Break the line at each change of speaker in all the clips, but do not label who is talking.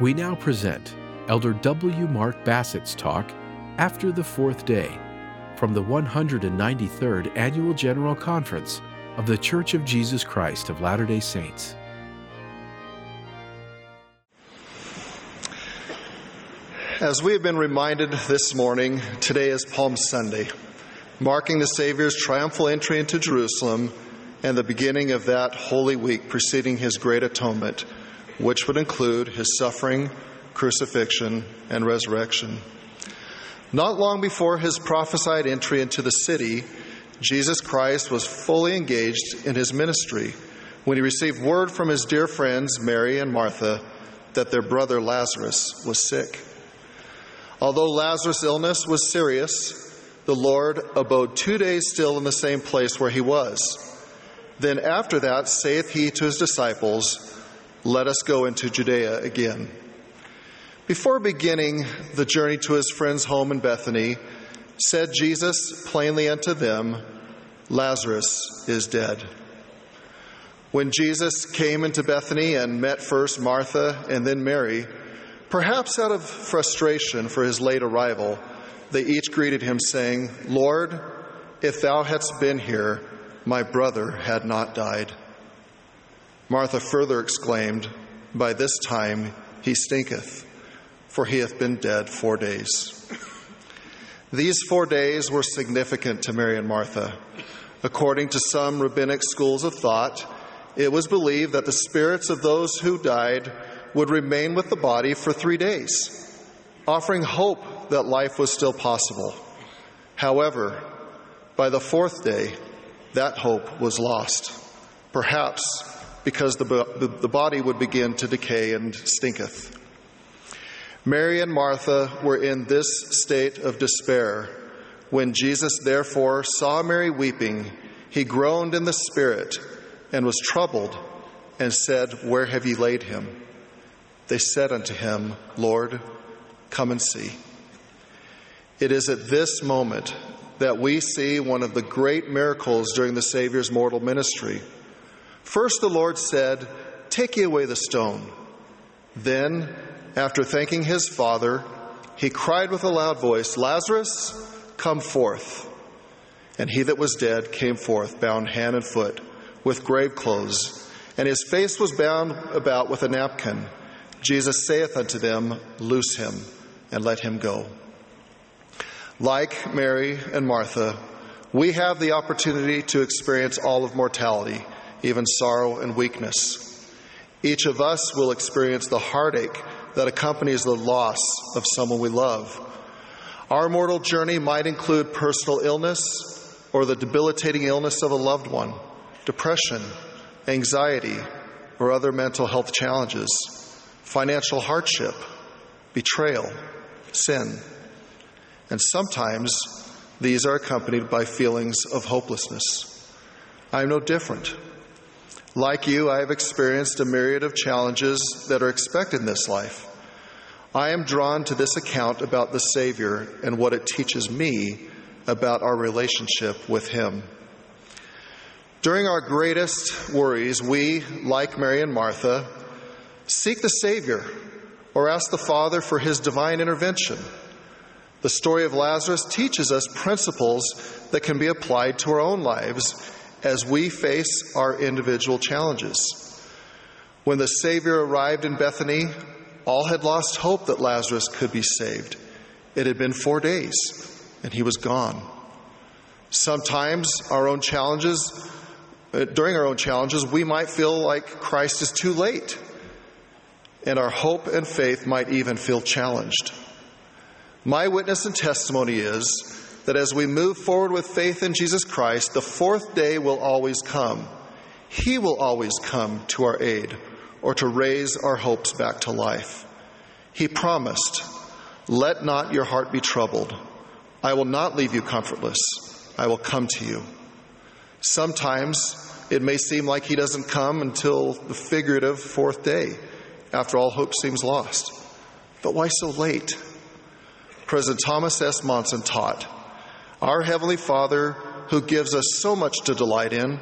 We now present Elder W. Mark Bassett's talk, After the Fourth Day, from the 193rd Annual General Conference of The Church of Jesus Christ of Latter day Saints.
As we have been reminded this morning, today is Palm Sunday, marking the Savior's triumphal entry into Jerusalem and the beginning of that holy week preceding his great atonement which would include his suffering, crucifixion, and resurrection. Not long before his prophesied entry into the city, Jesus Christ was fully engaged in his ministry when he received word from his dear friends Mary and Martha that their brother Lazarus was sick. Although Lazarus' illness was serious, the Lord abode two days still in the same place where he was. Then after that saith he to his disciples, let us go into Judea again. Before beginning the journey to his friend's home in Bethany, said Jesus plainly unto them, Lazarus is dead. When Jesus came into Bethany and met first Martha and then Mary, perhaps out of frustration for his late arrival, they each greeted him, saying, Lord, if thou hadst been here, my brother had not died. Martha further exclaimed, By this time he stinketh, for he hath been dead four days. These four days were significant to Mary and Martha. According to some rabbinic schools of thought, it was believed that the spirits of those who died would remain with the body for three days, offering hope that life was still possible. However, by the fourth day, that hope was lost. Perhaps because the, the body would begin to decay and stinketh. Mary and Martha were in this state of despair. When Jesus therefore saw Mary weeping, he groaned in the spirit and was troubled and said, Where have ye laid him? They said unto him, Lord, come and see. It is at this moment that we see one of the great miracles during the Savior's mortal ministry. First, the Lord said, Take ye away the stone. Then, after thanking his Father, he cried with a loud voice, Lazarus, come forth. And he that was dead came forth, bound hand and foot, with grave clothes, and his face was bound about with a napkin. Jesus saith unto them, Loose him, and let him go. Like Mary and Martha, we have the opportunity to experience all of mortality even sorrow and weakness. Each of us will experience the heartache that accompanies the loss of someone we love. Our mortal journey might include personal illness or the debilitating illness of a loved one, depression, anxiety, or other mental health challenges, financial hardship, betrayal, sin. And sometimes these are accompanied by feelings of hopelessness. I am no different. Like you, I have experienced a myriad of challenges that are expected in this life. I am drawn to this account about the Savior and what it teaches me about our relationship with Him. During our greatest worries, we, like Mary and Martha, seek the Savior or ask the Father for His divine intervention. The story of Lazarus teaches us principles that can be applied to our own lives as we face our individual challenges. When the Savior arrived in Bethany, all had lost hope that Lazarus could be saved. It had been four days, and he was gone. Sometimes our own challenges, uh, during our own challenges, we might feel like Christ is too late, and our hope and faith might even feel challenged. My witness and testimony is that as we move forward with faith in Jesus Christ, the fourth day will always come. He will always come to our aid or to raise our hopes back to life. He promised, Let not your heart be troubled. I will not leave you comfortless. I will come to you. Sometimes it may seem like He doesn't come until the figurative fourth day, after all hope seems lost. But why so late? President Thomas S. Monson taught our Heavenly Father, who gives us so much to delight in,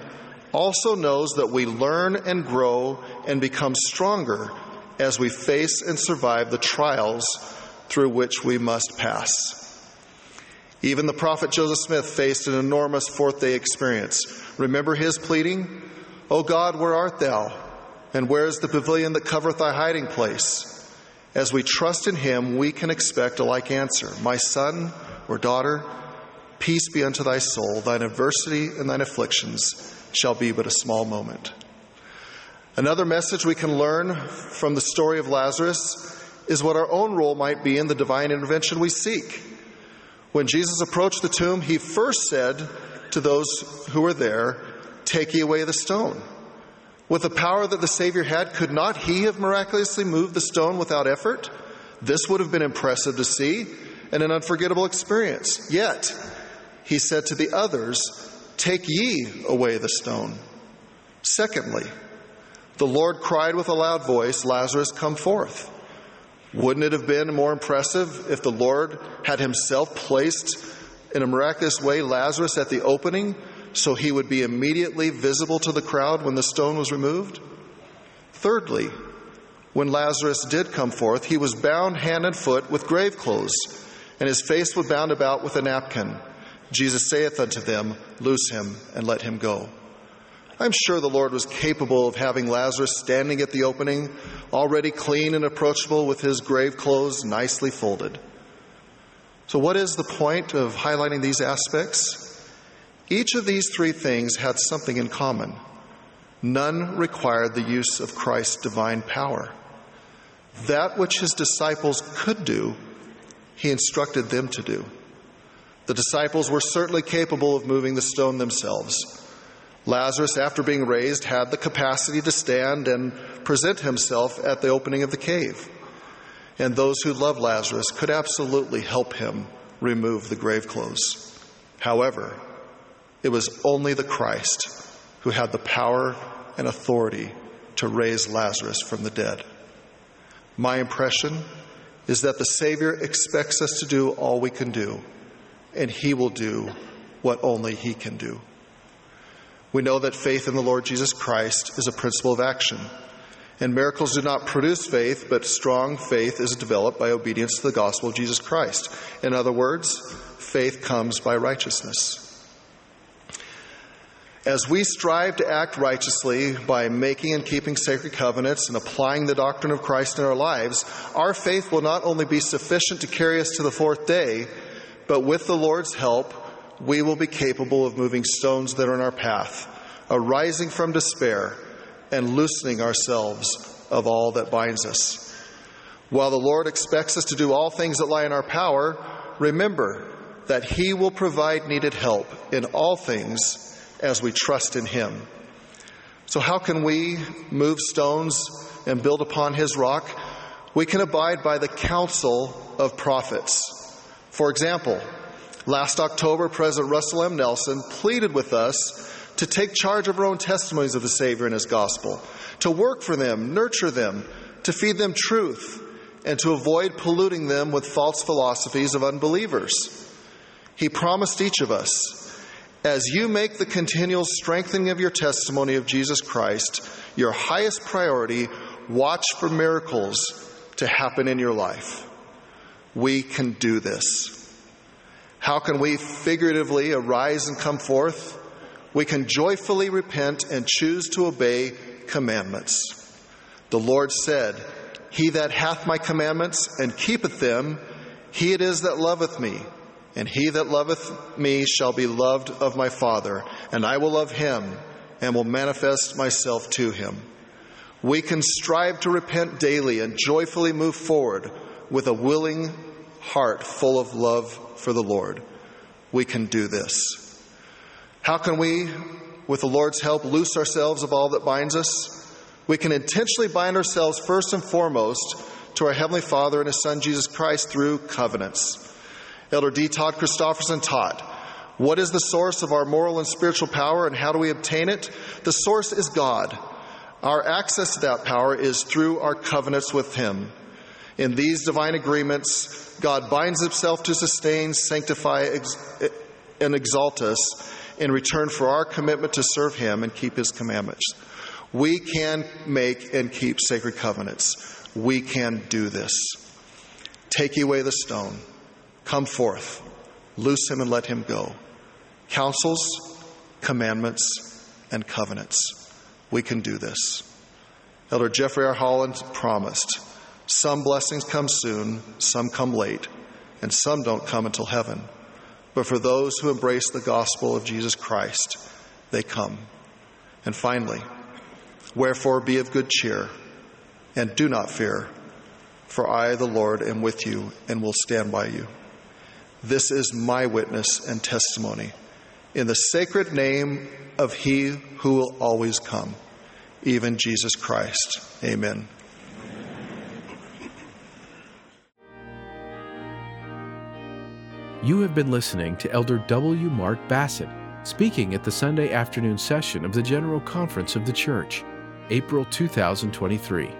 also knows that we learn and grow and become stronger as we face and survive the trials through which we must pass. Even the prophet Joseph Smith faced an enormous fourth day experience. Remember his pleading? O God, where art thou? And where is the pavilion that covereth thy hiding place? As we trust in him, we can expect a like answer. My son or daughter, peace be unto thy soul. Thine adversity and thine afflictions shall be but a small moment. Another message we can learn from the story of Lazarus is what our own role might be in the divine intervention we seek. When Jesus approached the tomb, he first said to those who were there, Take ye away the stone. With the power that the Savior had, could not he have miraculously moved the stone without effort? This would have been impressive to see and an unforgettable experience. Yet, he said to the others, Take ye away the stone. Secondly, the Lord cried with a loud voice, Lazarus, come forth. Wouldn't it have been more impressive if the Lord had himself placed in a miraculous way Lazarus at the opening so he would be immediately visible to the crowd when the stone was removed? Thirdly, when Lazarus did come forth, he was bound hand and foot with grave clothes, and his face was bound about with a napkin. Jesus saith unto them, Loose him and let him go. I'm sure the Lord was capable of having Lazarus standing at the opening, already clean and approachable with his grave clothes nicely folded. So, what is the point of highlighting these aspects? Each of these three things had something in common. None required the use of Christ's divine power. That which his disciples could do, he instructed them to do. The disciples were certainly capable of moving the stone themselves. Lazarus, after being raised, had the capacity to stand and present himself at the opening of the cave. And those who loved Lazarus could absolutely help him remove the grave clothes. However, it was only the Christ who had the power and authority to raise Lazarus from the dead. My impression is that the Savior expects us to do all we can do, and He will do what only He can do. We know that faith in the Lord Jesus Christ is a principle of action. And miracles do not produce faith, but strong faith is developed by obedience to the gospel of Jesus Christ. In other words, faith comes by righteousness. As we strive to act righteously by making and keeping sacred covenants and applying the doctrine of Christ in our lives, our faith will not only be sufficient to carry us to the fourth day, but with the Lord's help, we will be capable of moving stones that are in our path, arising from despair, and loosening ourselves of all that binds us. While the Lord expects us to do all things that lie in our power, remember that He will provide needed help in all things as we trust in Him. So, how can we move stones and build upon His rock? We can abide by the counsel of prophets. For example, Last October, President Russell M. Nelson pleaded with us to take charge of our own testimonies of the Savior and His gospel, to work for them, nurture them, to feed them truth, and to avoid polluting them with false philosophies of unbelievers. He promised each of us, as you make the continual strengthening of your testimony of Jesus Christ your highest priority, watch for miracles to happen in your life. We can do this. How can we figuratively arise and come forth? We can joyfully repent and choose to obey commandments. The Lord said, He that hath my commandments and keepeth them, he it is that loveth me. And he that loveth me shall be loved of my Father, and I will love him and will manifest myself to him. We can strive to repent daily and joyfully move forward with a willing heart full of love for the Lord. We can do this. How can we, with the Lord's help, loose ourselves of all that binds us? We can intentionally bind ourselves first and foremost to our Heavenly Father and His Son Jesus Christ through covenants. Elder D. Todd Christofferson taught, What is the source of our moral and spiritual power and how do we obtain it? The source is God. Our access to that power is through our covenants with Him. In these divine agreements, God binds himself to sustain, sanctify, and exalt us in return for our commitment to serve him and keep his commandments. We can make and keep sacred covenants. We can do this. Take away the stone. Come forth. Loose him and let him go. Counsels, commandments, and covenants. We can do this. Elder Jeffrey R. Holland promised some blessings come soon, some come late, and some don't come until heaven. But for those who embrace the gospel of Jesus Christ, they come. And finally, wherefore be of good cheer, and do not fear, for I, the Lord, am with you and will stand by you. This is my witness and testimony in the sacred name of He who will always come, even Jesus Christ. Amen.
You have been listening to Elder W. Mark Bassett speaking at the Sunday afternoon session of the General Conference of the Church, April 2023.